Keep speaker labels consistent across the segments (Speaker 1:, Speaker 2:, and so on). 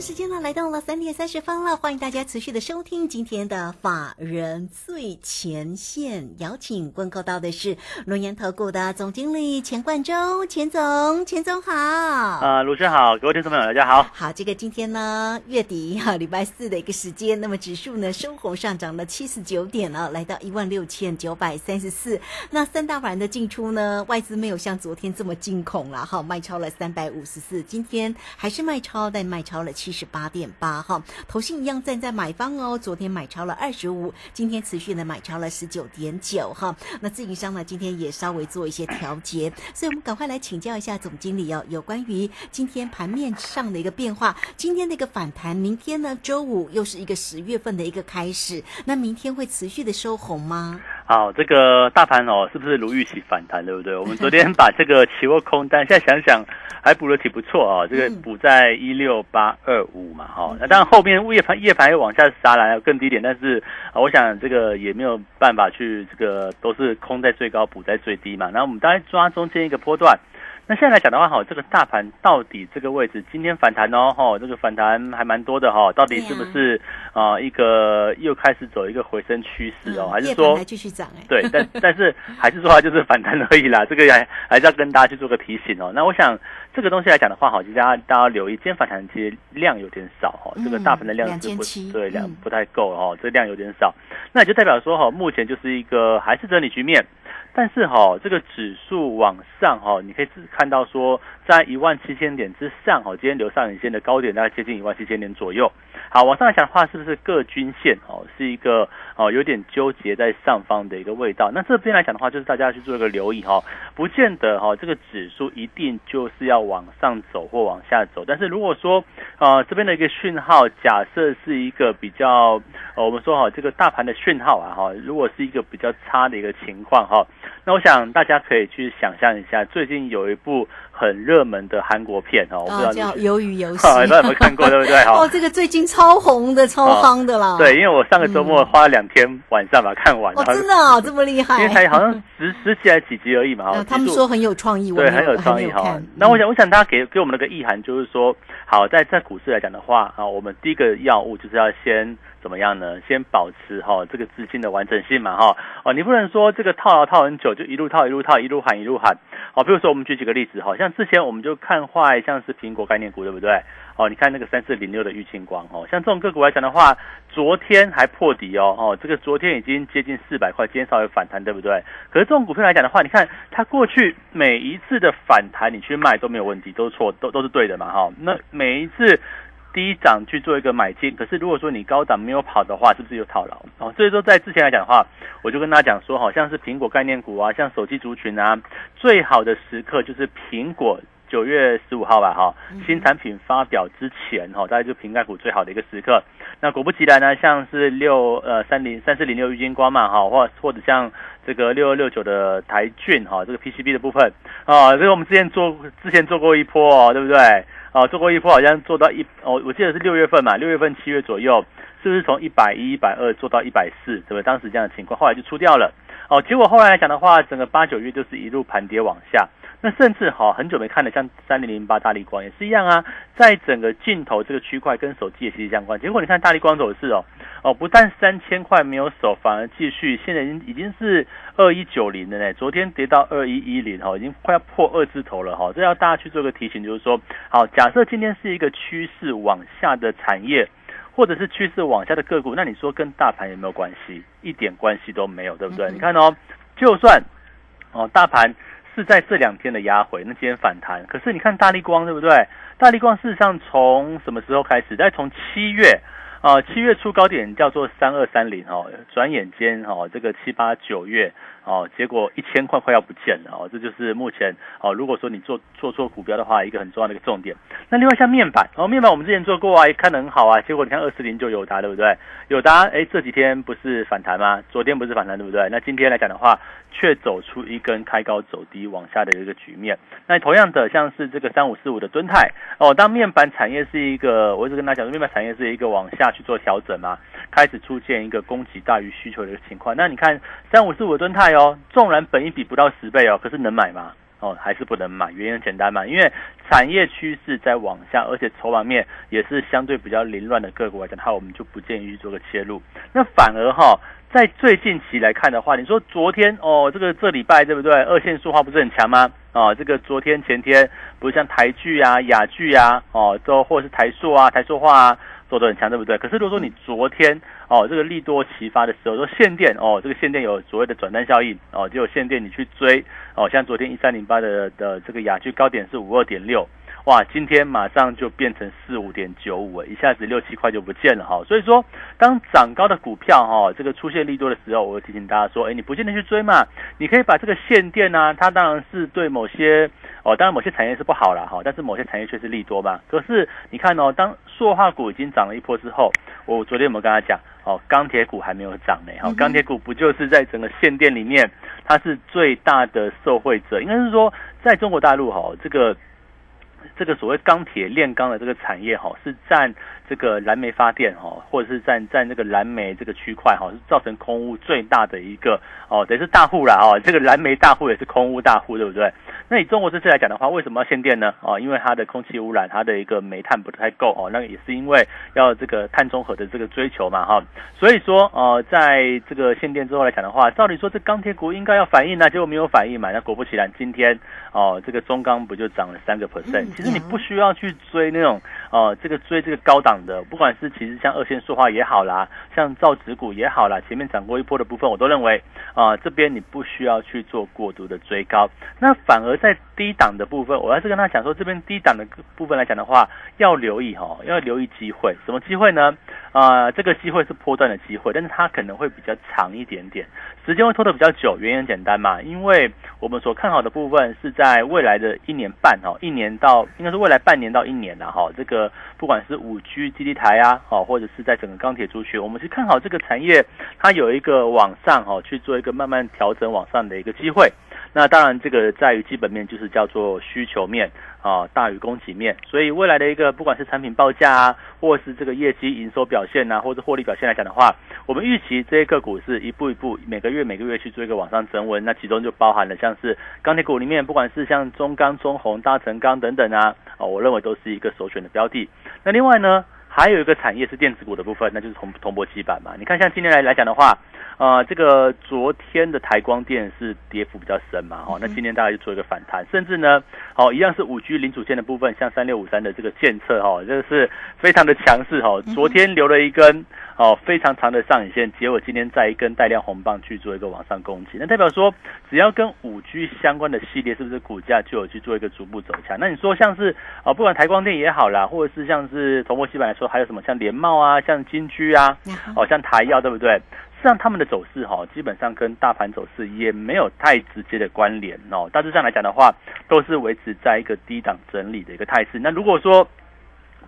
Speaker 1: 时间呢来到了三点三十分了，欢迎大家持续的收听今天的法人最前线，邀请问候到的是龙岩投顾的总经理钱冠洲，钱总，钱总好。
Speaker 2: 呃，卢轩好，各位听众朋友大家好。
Speaker 1: 好，这个今天呢月底哈礼拜四的一个时间，那么指数呢收红上涨了七十九点了，来到一万六千九百三十四。那三大盘的进出呢，外资没有像昨天这么惊恐了哈，卖超了三百五十四，今天还是卖超，但卖超了七。七十八点八哈，投信一样站在买方哦。昨天买超了二十五，今天持续的买超了十九点九哈。那自营商呢，今天也稍微做一些调节，所以我们赶快来请教一下总经理哦，有关于今天盘面上的一个变化。今天的一个反弹，明天呢周五又是一个十月份的一个开始，那明天会持续的收红吗？
Speaker 2: 好，这个大盘哦，是不是如预期反弹，对不对？我们昨天把这个期货空单，现在想想还补的挺不错啊。这个补在一六八二五嘛，哈。那当然后面夜盘夜盘又往下杀来，要更低点，但是啊，我想这个也没有办法去这个都是空在最高，补在最低嘛。然后我们当然抓中间一个波段。那现在来讲的话，哈，这个大盘到底这个位置今天反弹哦，哈，这个反弹还蛮多的哈，到底是不是啊一个又开始走一个回升趋势哦，还是说
Speaker 1: 还继续涨？哎，
Speaker 2: 对，但但是还是说它就是反弹而已啦，这个还还是要跟大家去做个提醒哦。那我想这个东西来讲的话，好，大家大家留意，今天反弹其实量有点少哈，这个大盘的量是不对量不太够哈，这量有点少，那也就代表说哈，目前就是一个还是整理局面。但是哈，这个指数往上哈，你可以看到说，在一万七千点之上哈，今天留上影线的高点大概接近一万七千点左右。好，往上来讲的话，是不是各均线哦是一个哦有点纠结在上方的一个味道？那这边来讲的话，就是大家去做一个留意哈，不见得哈这个指数一定就是要往上走或往下走。但是如果说啊这边的一个讯号，假设是一个比较我们说哈这个大盘的讯号啊哈，如果是一个比较差的一个情况哈。那我想大家可以去想象一下，最近有一部很热门的韩国片哦，我不知道
Speaker 1: 叫《鱿鱼游戏》，
Speaker 2: 不知道有没有看过？对不对？
Speaker 1: 哦，这个最近超红的、超夯的啦。
Speaker 2: 对，因为我上个周末花了两天晚上把它看完。
Speaker 1: 哦，真的啊，这么厉害？
Speaker 2: 因为才好像十 十集还是几集而已嘛。
Speaker 1: 他们说很有创意，
Speaker 2: 对，很有创意哈。那我想，我想大家给给我们那个意涵，就是说，好，在在股市来讲的话啊，我们第一个要务就是要先。怎么样呢？先保持哈这个资金的完整性嘛哈哦，你不能说这个套牢套很久，就一路套一路套一路喊一路喊哦。比如说我们举几个例子哈，像之前我们就看坏像是苹果概念股对不对？哦，你看那个三四零六的玉清光哦，像这种个股来讲的话，昨天还破底哦哦，这个昨天已经接近四百块，今天稍微反弹对不对？可是这种股票来讲的话，你看它过去每一次的反弹你去卖都没有问题，都是错都都是对的嘛哈。那每一次。低涨去做一个买进，可是如果说你高档没有跑的话，是不是有套牢？哦，所以说在之前来讲的话，我就跟大家讲说，好像是苹果概念股啊，像手机族群啊，最好的时刻就是苹果九月十五号吧，哈，新产品发表之前，哈，大概就瓶盖股最好的一个时刻。那果不其然呢，像是六呃三零三四零六郁金光嘛，哈，或或者像这个六二六九的台骏，哈，这个 PCB 的部分，啊，这个我们之前做之前做过一波哦，对不对？啊，做过一波，好像做到一哦，我记得是六月份嘛，六月份七月左右，是不是从一百一、一百二做到一百四，对不对？当时这样的情况，后来就出掉了。哦，结果后来来讲的话，整个八九月就是一路盘跌往下。那甚至哈，很久没看的，像三零零八大力光也是一样啊，在整个镜头这个区块跟手机也息息相关。结果你看大力光走势哦，哦，不但三千块没有守，反而继续，现在已经已经是二一九零的呢。昨天跌到二一一零哈，已经快要破二字头了哈。这要大家去做个提醒，就是说，好，假设今天是一个趋势往下的产业，或者是趋势往下的个股，那你说跟大盘有没有关系？一点关系都没有，对不对？你看哦，就算哦，大盘。是在这两天的压回，那今天反弹。可是你看大力光，对不对？大力光事实上从什么时候开始？在从七月啊，七月初高点叫做三二三零哦，转眼间哦，这个七八九月哦，结果一千块快要不见了哦，这就是目前哦，如果说你做做错股票的话，一个很重要的一个重点。那另外像面板哦，面板我们之前做过啊，也看得很好啊，结果你看二四零就有它，对不对？有它，哎，这几天不是反弹吗？昨天不是反弹，对不对？那今天来讲的话，却走出一根开高走低往下的一个局面。那同样的，像是这个三五四五的吨泰哦，当面板产业是一个，我一直跟大家讲，面板产业是一个往下。去做调整嘛，开始出现一个供给大于需求的一个情况。那你看三五四五吨泰哦，纵然本一比不到十倍哦，可是能买吗？哦，还是不能买。原因很简单嘛，因为产业趋势在往下，而且筹码面也是相对比较凌乱的个股来讲，那我们就不建议去做个切入。那反而哈，在最近期来看的话，你说昨天哦，这个这礼拜对不对？二线塑化不是很强吗？哦，这个昨天前天不是像台剧啊、雅剧啊，哦，都或者是台塑啊、台塑化啊。做的很强，对不对？可是如果说你昨天哦，这个利多齐发的时候，说限电哦，这个限电有所谓的转单效应哦，就有限电你去追哦，像昨天一三零八的的这个雅居高点是五二点六，哇，今天马上就变成四五点九五，一下子六七块就不见了哈。所以说，当涨高的股票哈，这个出现利多的时候，我会提醒大家说，哎，你不见得去追嘛，你可以把这个限电呢，它当然是对某些。哦，当然某些产业是不好了哈，但是某些产业却是利多嘛。可是你看哦，当塑化股已经涨了一波之后，我昨天有没有跟他讲哦，钢铁股还没有涨呢。哈，钢铁股不就是在整个限电里面，它是最大的受惠者？应该是说，在中国大陆哈，这个这个所谓钢铁炼钢的这个产业哈，是占。这个燃煤发电哈，或者是占占那个燃煤这个区块哈，是造成空污最大的一个哦，等是大户了哦。这个燃煤大户也是空污大户，对不对？那以中国这次来讲的话，为什么要限电呢？哦，因为它的空气污染，它的一个煤炭不太够哦。那也是因为要这个碳中和的这个追求嘛哈。所以说呃，在这个限电之后来讲的话，照理说这钢铁股应该要反应呢，结果没有反应嘛。那果不其然，今天哦，这个中钢不就涨了三个 percent？其实你不需要去追那种呃，这个追这个高档。的，不管是其实像二线塑化也好啦，像造纸股也好啦，前面涨过一波的部分，我都认为啊，这边你不需要去做过度的追高，那反而在低档的部分，我要是跟他讲说，这边低档的部分来讲的话，要留意哈，要留意机会，什么机会呢？啊，这个机会是波段的机会，但是它可能会比较长一点点，时间会拖得比较久，原因很简单嘛，因为我们所看好的部分是在未来的一年半哈，一年到应该是未来半年到一年的哈，这个不管是五 G 基地台啊，哦，或者是在整个钢铁族群，我们是看好这个产业，它有一个往上哈去做一个慢慢调整往上的一个机会。那当然，这个在于基本面，就是叫做需求面啊大于供给面，所以未来的一个不管是产品报价啊，或是这个业绩营收表现呐，或者获利表现来讲的话，我们预期这些个股是一步一步每个月每个月去做一个往上增温，那其中就包含了像是钢铁股里面，不管是像中钢、中红、大成钢等等啊，啊，我认为都是一个首选的标的。那另外呢，还有一个产业是电子股的部分，那就是铜铜箔基板嘛。你看像今天来来讲的话。呃，这个昨天的台光电是跌幅比较深嘛，哦，那今天大概就做一个反弹，甚至呢，哦，一样是五 G 零组件的部分，像三六五三的这个建测，哈，这个是非常的强势，哈，昨天留了一根哦非常长的上影线，结果今天再一根带量红棒去做一个往上攻击，那代表说，只要跟五 G 相关的系列，是不是股价就有去做一个逐步走强？那你说像是啊，不管台光电也好啦，或者是像是铜箔基板来说，还有什么像联茂啊，像金居啊，哦，像台药，对不对？实际上，他们的走势哈，基本上跟大盘走势也没有太直接的关联哦。大致上来讲的话，都是维持在一个低档整理的一个态势。那如果说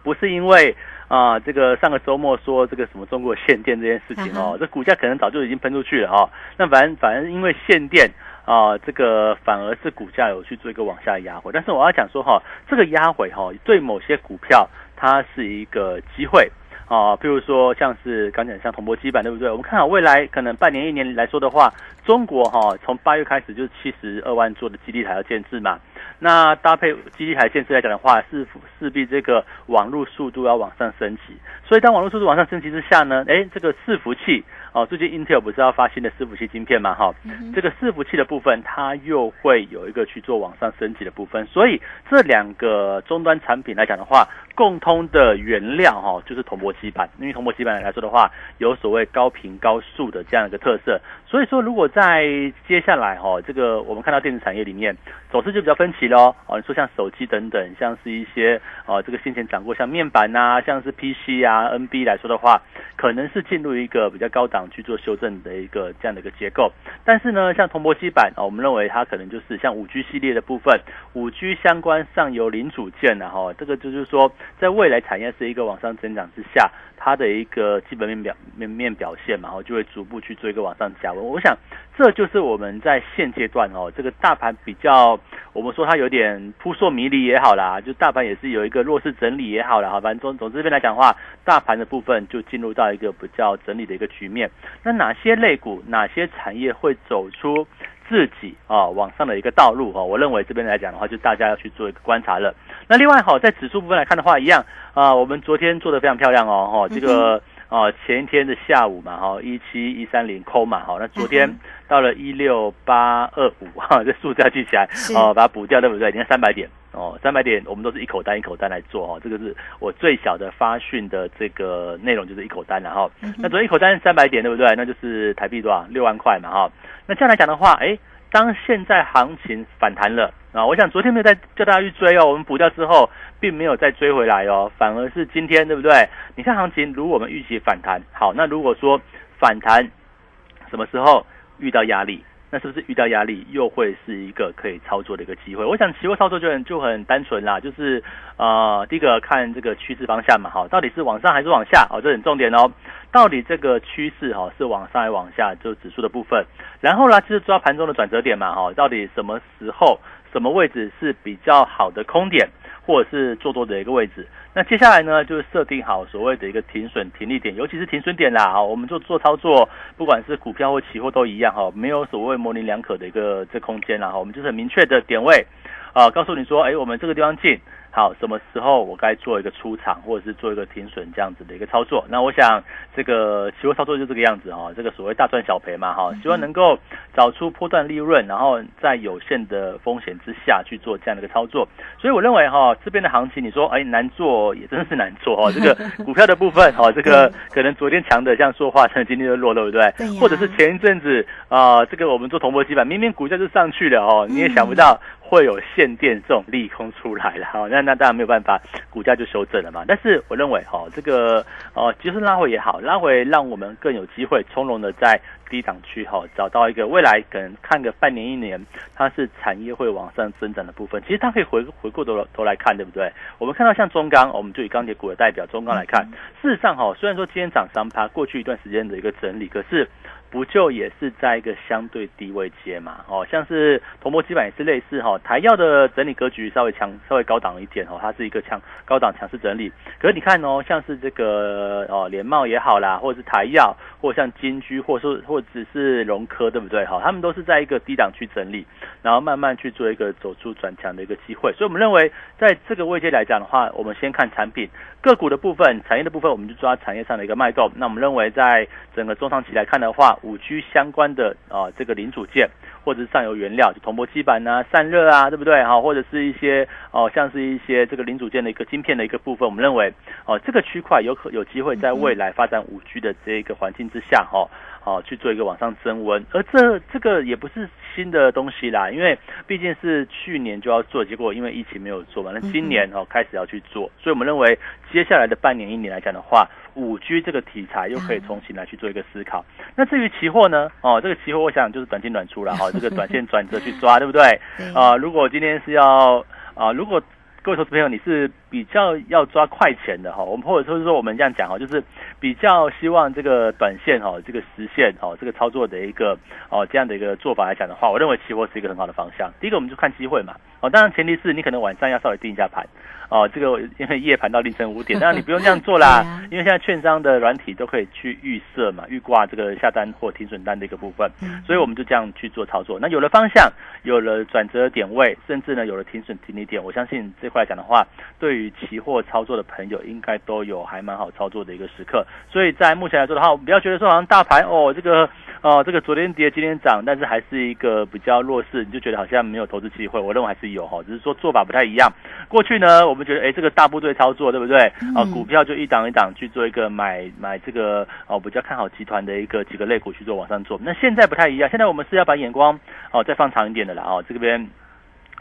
Speaker 2: 不是因为啊，这个上个周末说这个什么中国限电这件事情哦，这股价可能早就已经喷出去了哈。那反正反正因为限电啊，这个反而是股价有去做一个往下压回。但是我要讲说哈，这个压回哈，对某些股票它是一个机会。啊，譬如说像是刚讲像铜箔基板，对不对？我们看好未来可能半年、一年来说的话，中国哈从八月开始就是七十二万座的基地台要建制嘛。那搭配基地台建设来讲的话，是势必这个网络速度要往上升级。所以当网络速度往上升级之下呢，哎，这个伺服器哦，最近 Intel 不是要发新的伺服器晶片嘛，哈，这个伺服器的部分它又会有一个去做往上升级的部分，所以这两个终端产品来讲的话，共通的原料哈就是铜箔基板，因为铜箔基板来说的话，有所谓高频高速的这样一个特色，所以说如果在接下来哈，这个我们看到电子产业里面走势就比较分歧喽，哦，你说像手机等等，像是一些哦这个先前涨过像面板呐，像是 PC 啊 NB 来说的话，可能是进入一个比较高档去做修正的一个这样的一个结构，但是呢，像铜箔基板啊，我们认为它可能就是像五 G 系列的部分，五 G 相关上游零组件然后这个就是说，在未来产业是一个往上增长之下，它的一个基本面表面面表现嘛，然后就会逐步去做一个往上加。我想这就是我们在现阶段哦，这个大盘比较，我们说它有点扑朔迷离也好啦，就大盘也是有一个弱势整理也好啦，好，反正总总之这边来讲的话，大盘的部分就进入到一个比较整理的一个局面。那哪些类股、哪些产业会走出自己啊往上的一个道路啊？我认为这边来讲的话，就大家要去做一个观察了。那另外哈，在指数部分来看的话，一样啊，我们昨天做的非常漂亮哦，哈，这个啊前一天的下午嘛，哈一七一三零空嘛，哈，那昨天到了一六八二五哈，这数字要记起来哦，把它补掉对不对？你看三百点哦，三百点我们都是一口单一口单来做哈，这个是我最小的发讯的这个内容就是一口单然后，那昨天一口单三百点对不对？那就是台币多少？六万块嘛哈，那这样来讲的话，哎。当现在行情反弹了啊，我想昨天没有再叫大家去追哦，我们补掉之后，并没有再追回来哦，反而是今天对不对？你看行情，如果我们预期反弹，好，那如果说反弹什么时候遇到压力？那是不是遇到压力又会是一个可以操作的一个机会？我想期货操作就很就很单纯啦，就是呃，第一个看这个趋势方向嘛，哈，到底是往上还是往下？哦，这很重点哦。到底这个趋势哈是往上还是往下？就指数的部分。然后呢，就是抓盘中的转折点嘛，哈，到底什么时候、什么位置是比较好的空点，或者是做多的一个位置？那接下来呢，就是设定好所谓的一个停损停利点，尤其是停损点啦，我们就做操作，不管是股票或期货都一样哈，没有所谓模棱两可的一个这空间啦哈，我们就是很明确的点位啊，告诉你说，哎，我们这个地方进。好，什么时候我该做一个出场，或者是做一个停损这样子的一个操作？那我想这个期货操作就这个样子哈，这个所谓大赚小赔嘛哈，希望能够找出波段利润，然后在有限的风险之下去做这样的一个操作。所以我认为哈，这边的行情你说哎难做也真的是难做哈，这个股票的部分哈，这个可能昨天强的像说话，今天就弱，对不对？或者是前一阵子啊，这个我们做铜箔基板，明明股价就上去了哦，你也想不到。会有限电这种利空出来了，哈，那那当然没有办法，股价就修正了嘛。但是我认为，哈，这个呃，即使拉回也好，拉回让我们更有机会从容的在低档区，哈，找到一个未来可能看个半年一年，它是产业会往上增长的部分。其实它可以回回过头头来看，对不对？我们看到像中钢，我们就以钢铁股的代表中钢来看，事实上，哈，虽然说今天涨三趴，过去一段时间的一个整理，可是。不就也是在一个相对低位接嘛？哦，像是铜箔基板也是类似哈，台药的整理格局稍微强，稍微高档一点哦，它是一个强高档强势整理。可是你看哦，像是这个哦联茂也好啦，或者是台药，或者像金居，或者说或者是融科，对不对？哈，他们都是在一个低档区整理，然后慢慢去做一个走出转强的一个机会。所以我们认为，在这个位阶来讲的话，我们先看产品个股的部分，产业的部分，我们就抓产业上的一个脉动。那我们认为，在整个中长期来看的话，五 G 相关的啊，这个零组件或者是上游原料，就铜箔基板啊、散热啊，对不对？哈，或者是一些哦，像是一些这个零组件的一个晶片的一个部分，我们认为哦，这个区块有可有机会在未来发展五 G 的这一个环境之下，哈，哦，去做一个往上升温。而这这个也不是新的东西啦，因为毕竟是去年就要做，结果因为疫情没有做嘛，那今年哦开始要去做，所以我们认为接下来的半年一年来讲的话。五 G 这个题材又可以重新来去做一个思考。那至于期货呢？哦，这个期货我想就是短进短出了哈，这个短线转折去抓，对不对？啊，如果今天是要啊，如果各位投资朋友你是比较要抓快钱的哈，我们或者说是说我们这样讲哈，就是比较希望这个短线哈，这个实现哦，这个操作的一个哦这样的一个做法来讲的话，我认为期货是一个很好的方向。第一个我们就看机会嘛，哦，当然前提是你可能晚上要稍微定一下盘。哦，这个因为夜盘到凌晨五点，那你不用这样做啦，因为现在券商的软体都可以去预设嘛，预挂这个下单或停损单的一个部分，所以我们就这样去做操作。那有了方向，有了转折点位，甚至呢有了停损停利点，我相信这块来讲的话，对于期货操作的朋友，应该都有还蛮好操作的一个时刻。所以在目前来说的话，我们不要觉得说好像大盘哦，这个哦，这个昨天跌今天涨，但是还是一个比较弱势，你就觉得好像没有投资机会。我认为还是有哈，只是说做法不太一样。过去呢，我们觉得哎，这个大部队操作对不对？啊，股票就一档一档去做一个买买这个哦，比较看好集团的一个几个类股去做往上做。那现在不太一样，现在我们是要把眼光哦再放长一点的啦哦，这边。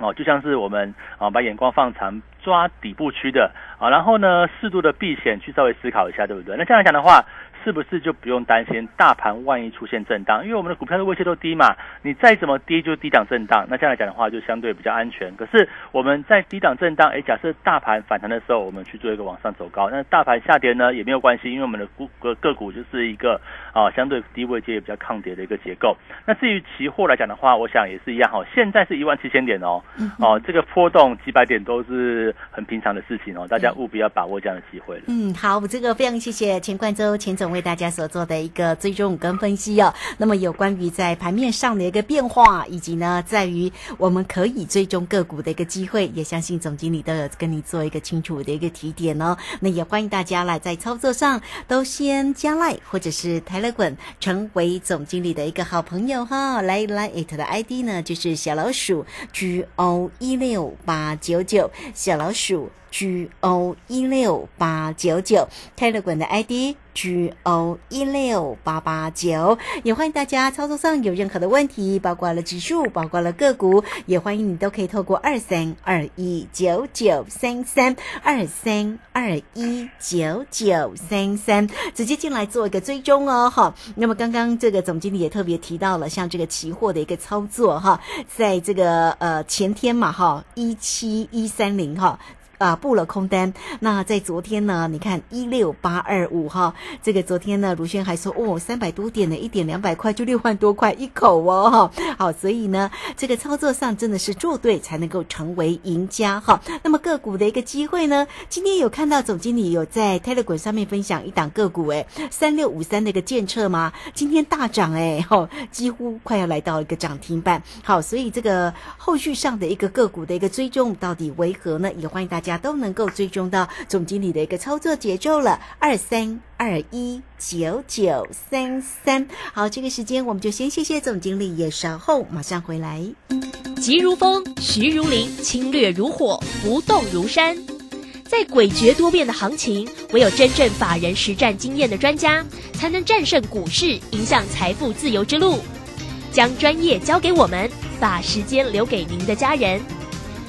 Speaker 2: 哦，就像是我们啊，把眼光放长，抓底部区的啊，然后呢，适度的避险，去稍微思考一下，对不对？那这样讲的话。是不是就不用担心大盘万一出现震荡？因为我们的股票的位置都低嘛，你再怎么低就低档震荡，那这样来讲的话就相对比较安全。可是我们在低档震荡，哎，假设大盘反弹的时候，我们去做一个往上走高，那大盘下跌呢也没有关系，因为我们的股个个股就是一个啊相对低位阶也比较抗跌的一个结构。那至于期货来讲的话，我想也是一样哈，现在是一万七千点哦，哦，这个波动几百点都是很平常的事情哦，大家务必要把握这样的机会
Speaker 1: 嗯，好，这个非常谢谢钱冠洲钱总。为大家所做的一个追踪跟分析哦，那么有关于在盘面上的一个变化，以及呢，在于我们可以追踪个股的一个机会，也相信总经理都有跟你做一个清楚的一个提点哦。那也欢迎大家来在操作上都先加赖或者是台乐滚，成为总经理的一个好朋友哈。来来，it 的 ID 呢就是小老鼠 G O 一六八九九，小老鼠 G O 一六八九九，泰勒滚的 ID。G O 一六八八九，也欢迎大家操作上有任何的问题，包括了指数，包括了个股，也欢迎你都可以透过二三二一九九三三二三二一九九三三直接进来做一个追踪哦，哈。那么刚刚这个总经理也特别提到了，像这个期货的一个操作哈，在这个呃前天嘛哈一七一三零哈。啊，布了空单。那在昨天呢？你看一六八二五哈，这个昨天呢，卢轩还说哦，三百多点呢，一点两百块就六万多块一口哦哈。好，所以呢，这个操作上真的是做对才能够成为赢家哈。那么个股的一个机会呢？今天有看到总经理有在 Telegram 上面分享一档个股哎，三六五三的一个建测吗？今天大涨哎，哈，几乎快要来到一个涨停板。好，所以这个后续上的一个个股的一个追踪到底为何呢？也欢迎大家家。都能够追踪到总经理的一个操作节奏了，二三二一九九三三。好，这个时间我们就先谢谢总经理，也稍后马上回来。
Speaker 3: 急如风，徐如林，侵略如火，不动如山。在诡谲多变的行情，唯有真正法人实战经验的专家，才能战胜股市，迎向财富自由之路。将专业交给我们，把时间留给您的家人。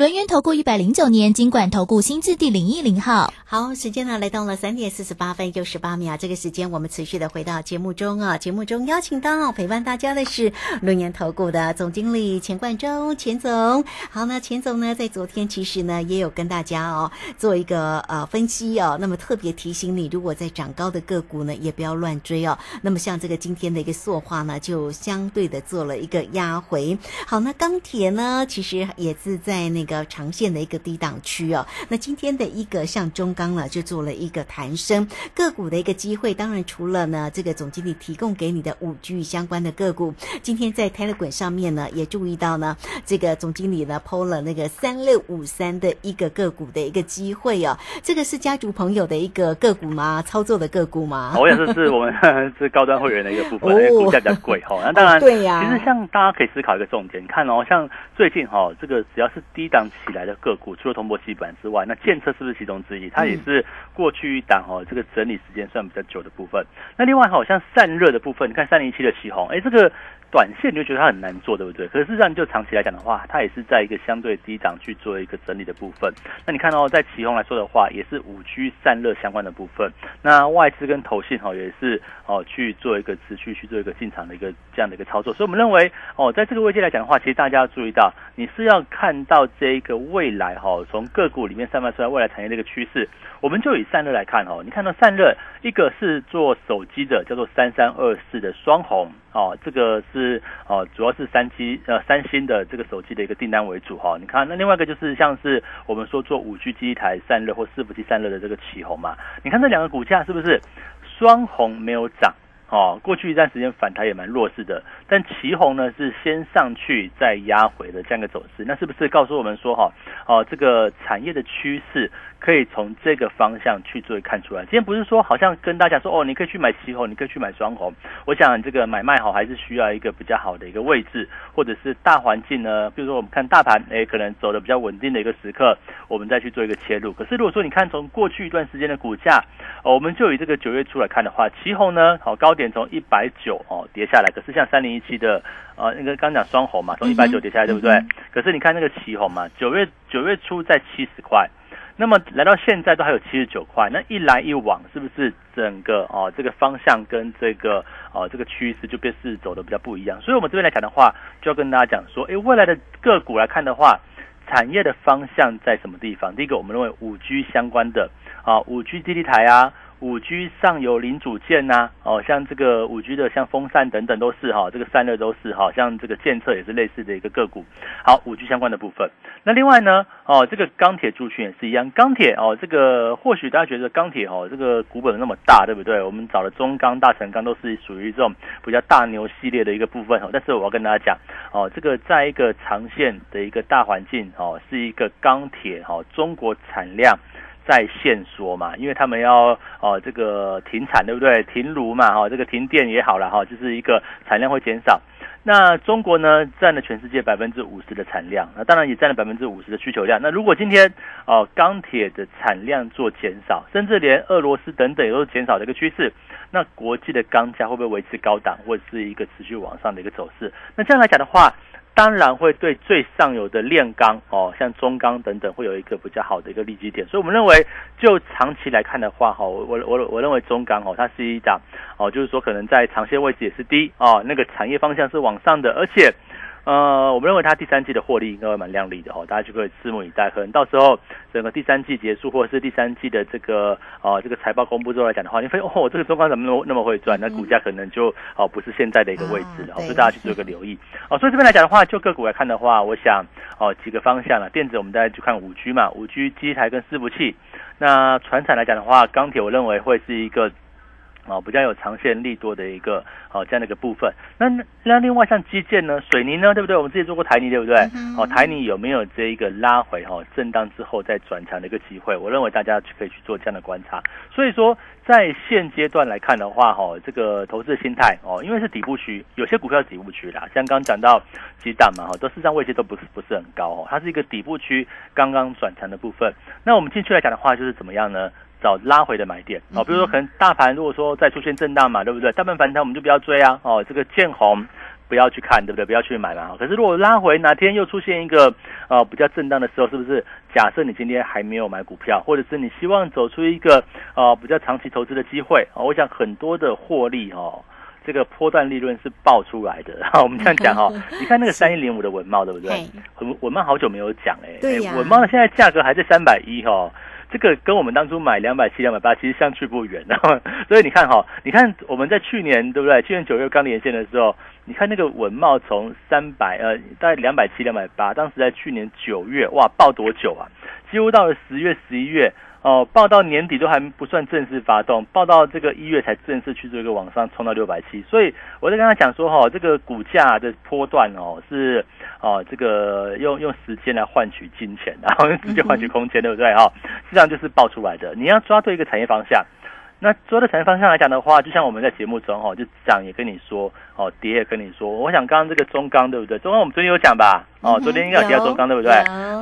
Speaker 4: 轮源投顾一百零九年金管投顾新字第零一零号，
Speaker 1: 好，时间呢来到了三点四十八分又十八秒，这个时间我们持续的回到节目中啊，节目中邀请到陪伴大家的是轮源投顾的总经理钱冠中钱总。好，那钱总呢在昨天其实呢也有跟大家哦做一个呃分析哦，那么特别提醒你，如果在涨高的个股呢也不要乱追哦。那么像这个今天的一个塑化呢，就相对的做了一个压回。好，那钢铁呢其实也是在那个。个长线的一个低档区哦，那今天的一个像中钢呢，就做了一个弹升个股的一个机会。当然，除了呢这个总经理提供给你的五 G 相关的个股，今天在 Telegram 上面呢也注意到呢，这个总经理呢抛了那个三六五三的一个个股的一个机会哦。这个是家族朋友的一个个股吗？操作的个股吗？
Speaker 2: 我想这是我们是高端会员的一个部分，因为股价比较贵哈。那当然，
Speaker 1: 对呀。
Speaker 2: 其实像大家可以思考一个重点，看哦，像最近哈这个只要是低。档起来的个股，除了铜箔基板之外，那建车是不是其中之一？它也是过去一档哦，这个整理时间算比较久的部分。那另外好像散热的部分，你看三零七的旗红，哎，这个。短线你就觉得它很难做，对不对？可是事实上，就长期来讲的话，它也是在一个相对低档去做一个整理的部分。那你看到在旗宏来说的话，也是五 G 散热相关的部分。那外资跟投信哈也是哦去做一个持续去做一个进场的一个这样的一个操作。所以我们认为哦，在这个位置来讲的话，其实大家要注意到，你是要看到这一个未来哈，从个股里面散发出来未来产业的一个趋势。我们就以散热来看哈，你看到散热一个是做手机的，叫做三三二四的双红哦，这个是是哦，主要是三 G 呃三星的这个手机的一个订单为主哈。你看那另外一个就是像是我们说做五 G 机台散热或伺服器散热的这个起红嘛，你看这两个股价是不是双红没有涨？哦，过去一段时间反弹也蛮弱势的，但旗红呢是先上去再压回的这样一个走势，那是不是告诉我们说哈，哦这个产业的趋势可以从这个方向去做看出来？今天不是说好像跟大家说哦，你可以去买旗红，你可以去买双红，我想这个买卖好还是需要一个比较好的一个位置，或者是大环境呢？比如说我们看大盘，哎，可能走的比较稳定的一个时刻，我们再去做一个切入。可是如果说你看从过去一段时间的股价，哦我们就以这个九月初来看的话，旗红呢，好高。点从一百九哦跌下来，可是像三零一七的呃那个刚讲双红嘛，从一百九跌下来，对不对？可是你看那个旗红嘛，九月九月初在七十块，那么来到现在都还有七十九块，那一来一往，是不是整个哦这个方向跟这个哦这个趋势就变是走的比较不一样？所以我们这边来讲的话，就要跟大家讲说，哎，未来的个股来看的话，产业的方向在什么地方？第一个，我们认为五 G 相关的啊，五 G 基地台啊。五 G 上游零组件呐，哦，像这个五 G 的像风扇等等都是哈，这个散热都是哈，像这个建测也是类似的一个个股。好，五 G 相关的部分。那另外呢，哦，这个钢铁族群也是一样，钢铁哦，这个或许大家觉得钢铁哦，这个股本那么大，对不对？我们找的中钢、大成钢都是属于这种比较大牛系列的一个部分哦。但是我要跟大家讲哦，这个在一个长线的一个大环境哦，是一个钢铁哦，中国产量。在线说嘛，因为他们要哦这个停产对不对？停炉嘛哈，这个停电也好了哈，就是一个产量会减少。那中国呢占了全世界百分之五十的产量，那当然也占了百分之五十的需求量。那如果今天哦钢铁的产量做减少，甚至连俄罗斯等等也都是减少的一个趋势，那国际的钢价会不会维持高档，或者是一个持续往上的一个走势？那这样来讲的话。当然会对最上游的炼钢哦，像中钢等等，会有一个比较好的一个利基点。所以，我们认为就长期来看的话，哈，我我我我认为中钢哦，它是一档哦，就是说可能在长线位置也是低哦，那个产业方向是往上的，而且。呃，我们认为它第三季的获利应该会蛮亮丽的哦，大家就可以拭目以待。可能到时候整个第三季结束，或者是第三季的这个呃这个财报公布之后来讲的话，你发现哦，这个中钢怎么那么那么会赚？那股价可能就哦不是现在的一个位置了，所以大家去做一个留意哦。所以这边来讲的话，就个股来看的话，我想哦几个方向了。电子我们再去看五 G 嘛，五 G 机台跟伺服器。那船产来讲的话，钢铁我认为会是一个。哦，比较有长线利多的一个哦这样的一个部分。那那另外像基建呢，水泥呢，对不对？我们之前做过台泥，对不对？哦，台泥有没有这一个拉回哈震荡之后再转强的一个机会？我认为大家可以去做这样的观察。所以说，在现阶段来看的话，哈，这个投资的心态哦，因为是底部区，有些股票是底部区啦，像刚刚讲到鸡蛋嘛，哈，都市场位置都不是不是很高哦，它是一个底部区刚刚转强的部分。那我们进去来讲的话，就是怎么样呢？找拉回的买点哦，比如说可能大盘如果说再出现震荡嘛，对不对？大盘反弹我们就不要追啊哦，这个见红不要去看，对不对？不要去买嘛。可是如果拉回哪天又出现一个呃比较震荡的时候，是不是？假设你今天还没有买股票，或者是你希望走出一个呃比较长期投资的机会哦，我想很多的获利哦，这个波段利润是爆出来的。我们这样讲哦，你看那个三一零五的文茂，对不对？文文茂好久没有讲哎，
Speaker 1: 对
Speaker 2: 文茂现在价格还在三百一哈。这个跟我们当初买两百七、两百八其实相去不远，然 后所以你看哈，你看我们在去年对不对？去年九月刚连线的时候，你看那个文茂从三百呃大概两百七、两百八，当时在去年九月哇爆多久啊？几乎到了十月、十一月。哦，报到年底都还不算正式发动，报到这个一月才正式去做一个往上冲到六百七，所以我在跟他讲说哈，这个股价的波段哦是哦这个用用时间来换取金钱，然后用时间换取空间，对不对哈？实际上就是爆出来的，你要抓对一个产业方向。那抓的产业方向来讲的话，就像我们在节目中哦，就涨也跟你说，哦跌也跟你说。我想刚刚这个中钢对不对？中钢我们昨天有讲吧？哦，昨天应该有提到中钢对不对？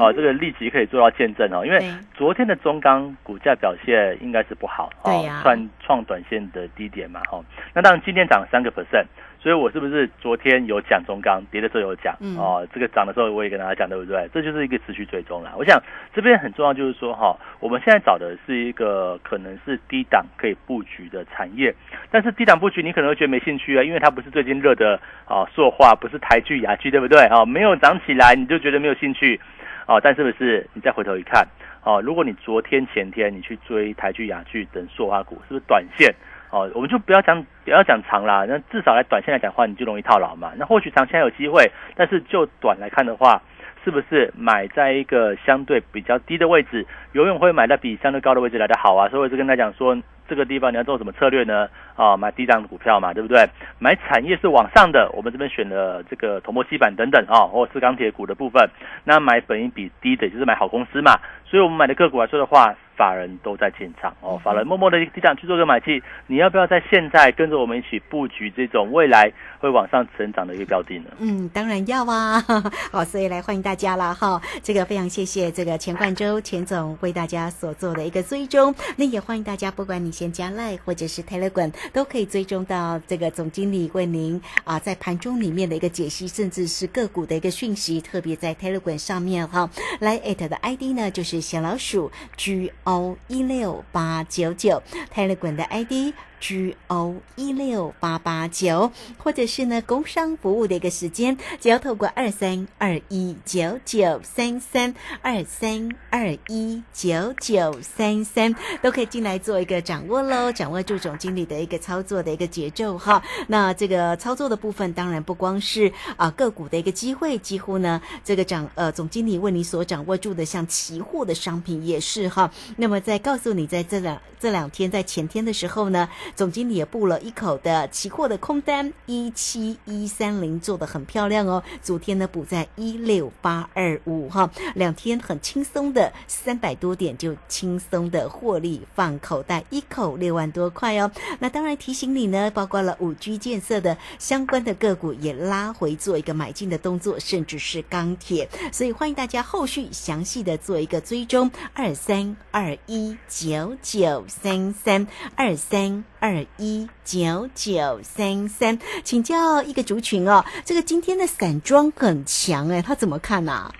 Speaker 2: 哦，这个立即可以做到见证哦，因为昨天的中钢股价表现应该是不好，
Speaker 1: 对呀，
Speaker 2: 创创短线的低点嘛，哦。那当然今天涨了三个 percent。所以我是不是昨天有讲中钢跌的时候有讲哦，这个涨的时候我也跟大家讲，对不对？这就是一个持续追踪啦。我想这边很重要，就是说哈，我们现在找的是一个可能是低档可以布局的产业，但是低档布局你可能会觉得没兴趣啊，因为它不是最近热的啊，塑化不是台剧、雅剧，对不对？哦，没有涨起来你就觉得没有兴趣哦，但是不是你再回头一看哦，如果你昨天前天你去追台剧、雅剧等塑化股，是不是短线？哦，我们就不要讲不要讲长啦，那至少来短线来讲的话，你就容易套牢嘛。那或许长线有机会，但是就短来看的话，是不是买在一个相对比较低的位置，永远会买在比相对高的位置来的好啊？所以我就跟他讲说，这个地方你要做什么策略呢？啊，买低档的股票嘛，对不对？买产业是往上的，我们这边选了这个铜箔基板等等啊，或是钢铁股的部分。那买本益比低的，就是买好公司嘛。所以我们买的个股来说的话。法人都在进场哦，法人默默的低档去做个买气，你要不要在现在跟着我们一起布局这种未来会往上成长的一个标的呢？
Speaker 1: 嗯，当然要啊！好，所以来欢迎大家啦哈！这个非常谢谢这个钱冠洲钱总为大家所做的一个追踪，那也欢迎大家，不管你先加赖或者是 Telegram，都可以追踪到这个总经理为您啊在盘中里面的一个解析，甚至是个股的一个讯息，特别在 Telegram 上面哈，来艾特的 ID 呢就是小老鼠 G。O 一六八九九，Telegram 的 ID。G O 一六八八九，或者是呢工商服务的一个时间，只要透过二三二一九九三三二三二一九九三三，都可以进来做一个掌握喽，掌握住总经理的一个操作的一个节奏哈。那这个操作的部分，当然不光是啊个股的一个机会，几乎呢这个掌呃总经理为你所掌握住的，像期货的商品也是哈。那么在告诉你，在这两这两天，在前天的时候呢。总经理也布了一口的期货的空单，一七一三零做的很漂亮哦。昨天呢补在一六八二五哈，两天很轻松的三百多点就轻松的获利放口袋，一口六万多块哦。那当然提醒你呢，包括了五 G 建设的相关的个股也拉回做一个买进的动作，甚至是钢铁。所以欢迎大家后续详细的做一个追踪，二三二一九九三三二三。二一九九三三，请教一个族群哦，这个今天的散装很强哎，他怎么看呐？
Speaker 2: 啊，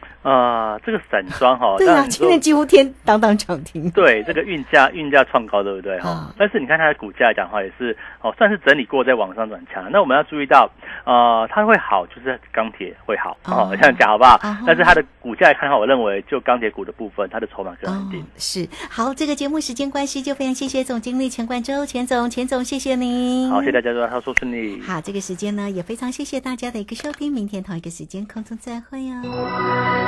Speaker 2: 这个散装哈，
Speaker 1: 对啊，今天几乎天当当涨停。
Speaker 2: 对，这个运价运价创高，对不对哈？但是你看它的股价来讲话，也是哦，算是整理过，在往上转强。那我们要注意到，呃，它会好，就是钢铁会好哦，这样讲好不好？但是它的股价来看的话，我认为就钢铁股的部分，它的筹码更稳定。
Speaker 1: 是好，这个节目时间关系，就非常谢谢总经理钱冠周钱总钱总，谢谢您。
Speaker 2: 好，谢谢大家，祝他说顺利。
Speaker 1: 好，这个时间呢，也非常谢谢大家的一个收听，明天同一个时间空中再会哦。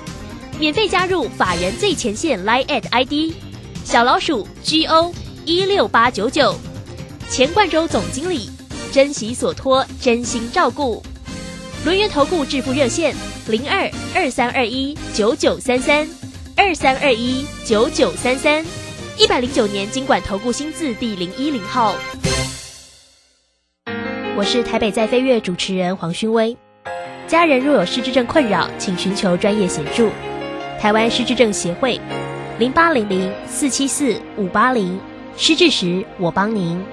Speaker 3: 免费加入法人最前线 Line at ID 小老鼠 GO 一六八九九，钱冠洲总经理，珍惜所托，真心照顾。轮源投顾致富热线零二二三二一九九三三二三二一九九三三，一百零九年经管投顾新字第零一零号。我是台北在飞跃主持人黄勋威，家人若有失智症困扰，请寻求专业协助。台湾失智症协会，零八零零四七四五八零，失智时我帮您。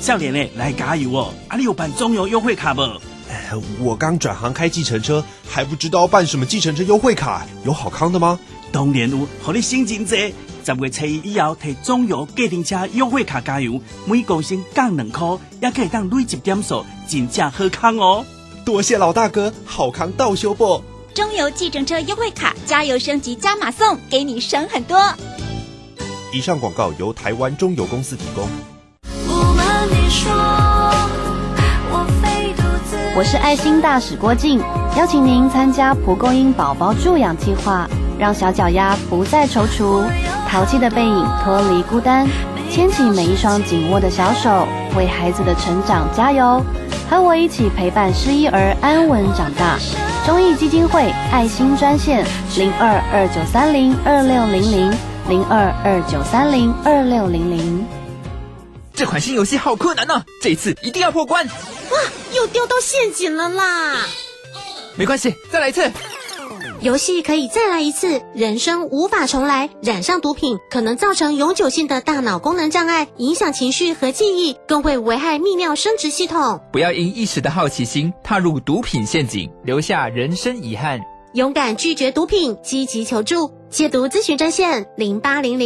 Speaker 5: 笑脸嘞，来加油哦！啊，你有办中油优惠卡不？
Speaker 6: 我刚转行开计程车，还不知道办什么计程车优惠卡，有好康的吗？
Speaker 5: 当然有，和你心情济。十月初一以后，提中油计程车优惠卡加油，每公升降两块，也可以当累积点数，真正好康哦！
Speaker 6: 多谢老大哥，好康倒修不？
Speaker 7: 中油计程车优惠卡，加油升级加码送，给你省很多。
Speaker 6: 以上广告由台湾中油公司提供。
Speaker 7: 我是爱心大使郭靖，邀请您参加蒲公英宝宝助养计划，让小脚丫不再踌躇，淘气的背影脱离孤单，牵起每一双紧握的小手，为孩子的成长加油，和我一起陪伴失依儿安稳长大。中义基金会爱心专线零二二九三零二六零零零二二九三零二六零零。
Speaker 8: 这款新游戏好困难呢、这一次一定要破关。
Speaker 9: 哇，又掉到陷阱了啦！
Speaker 8: 没关系，再来一次。
Speaker 9: 游戏可以再来一次，人生无法重来。染上毒品可能造成永久性的大脑功能障碍，影响情绪和记忆，更会危害泌尿生殖系统。
Speaker 8: 不要因一时的好奇心踏入毒品陷阱，留下人生遗憾。
Speaker 9: 勇敢拒绝毒品，积极求助。戒毒咨询专线零八零零。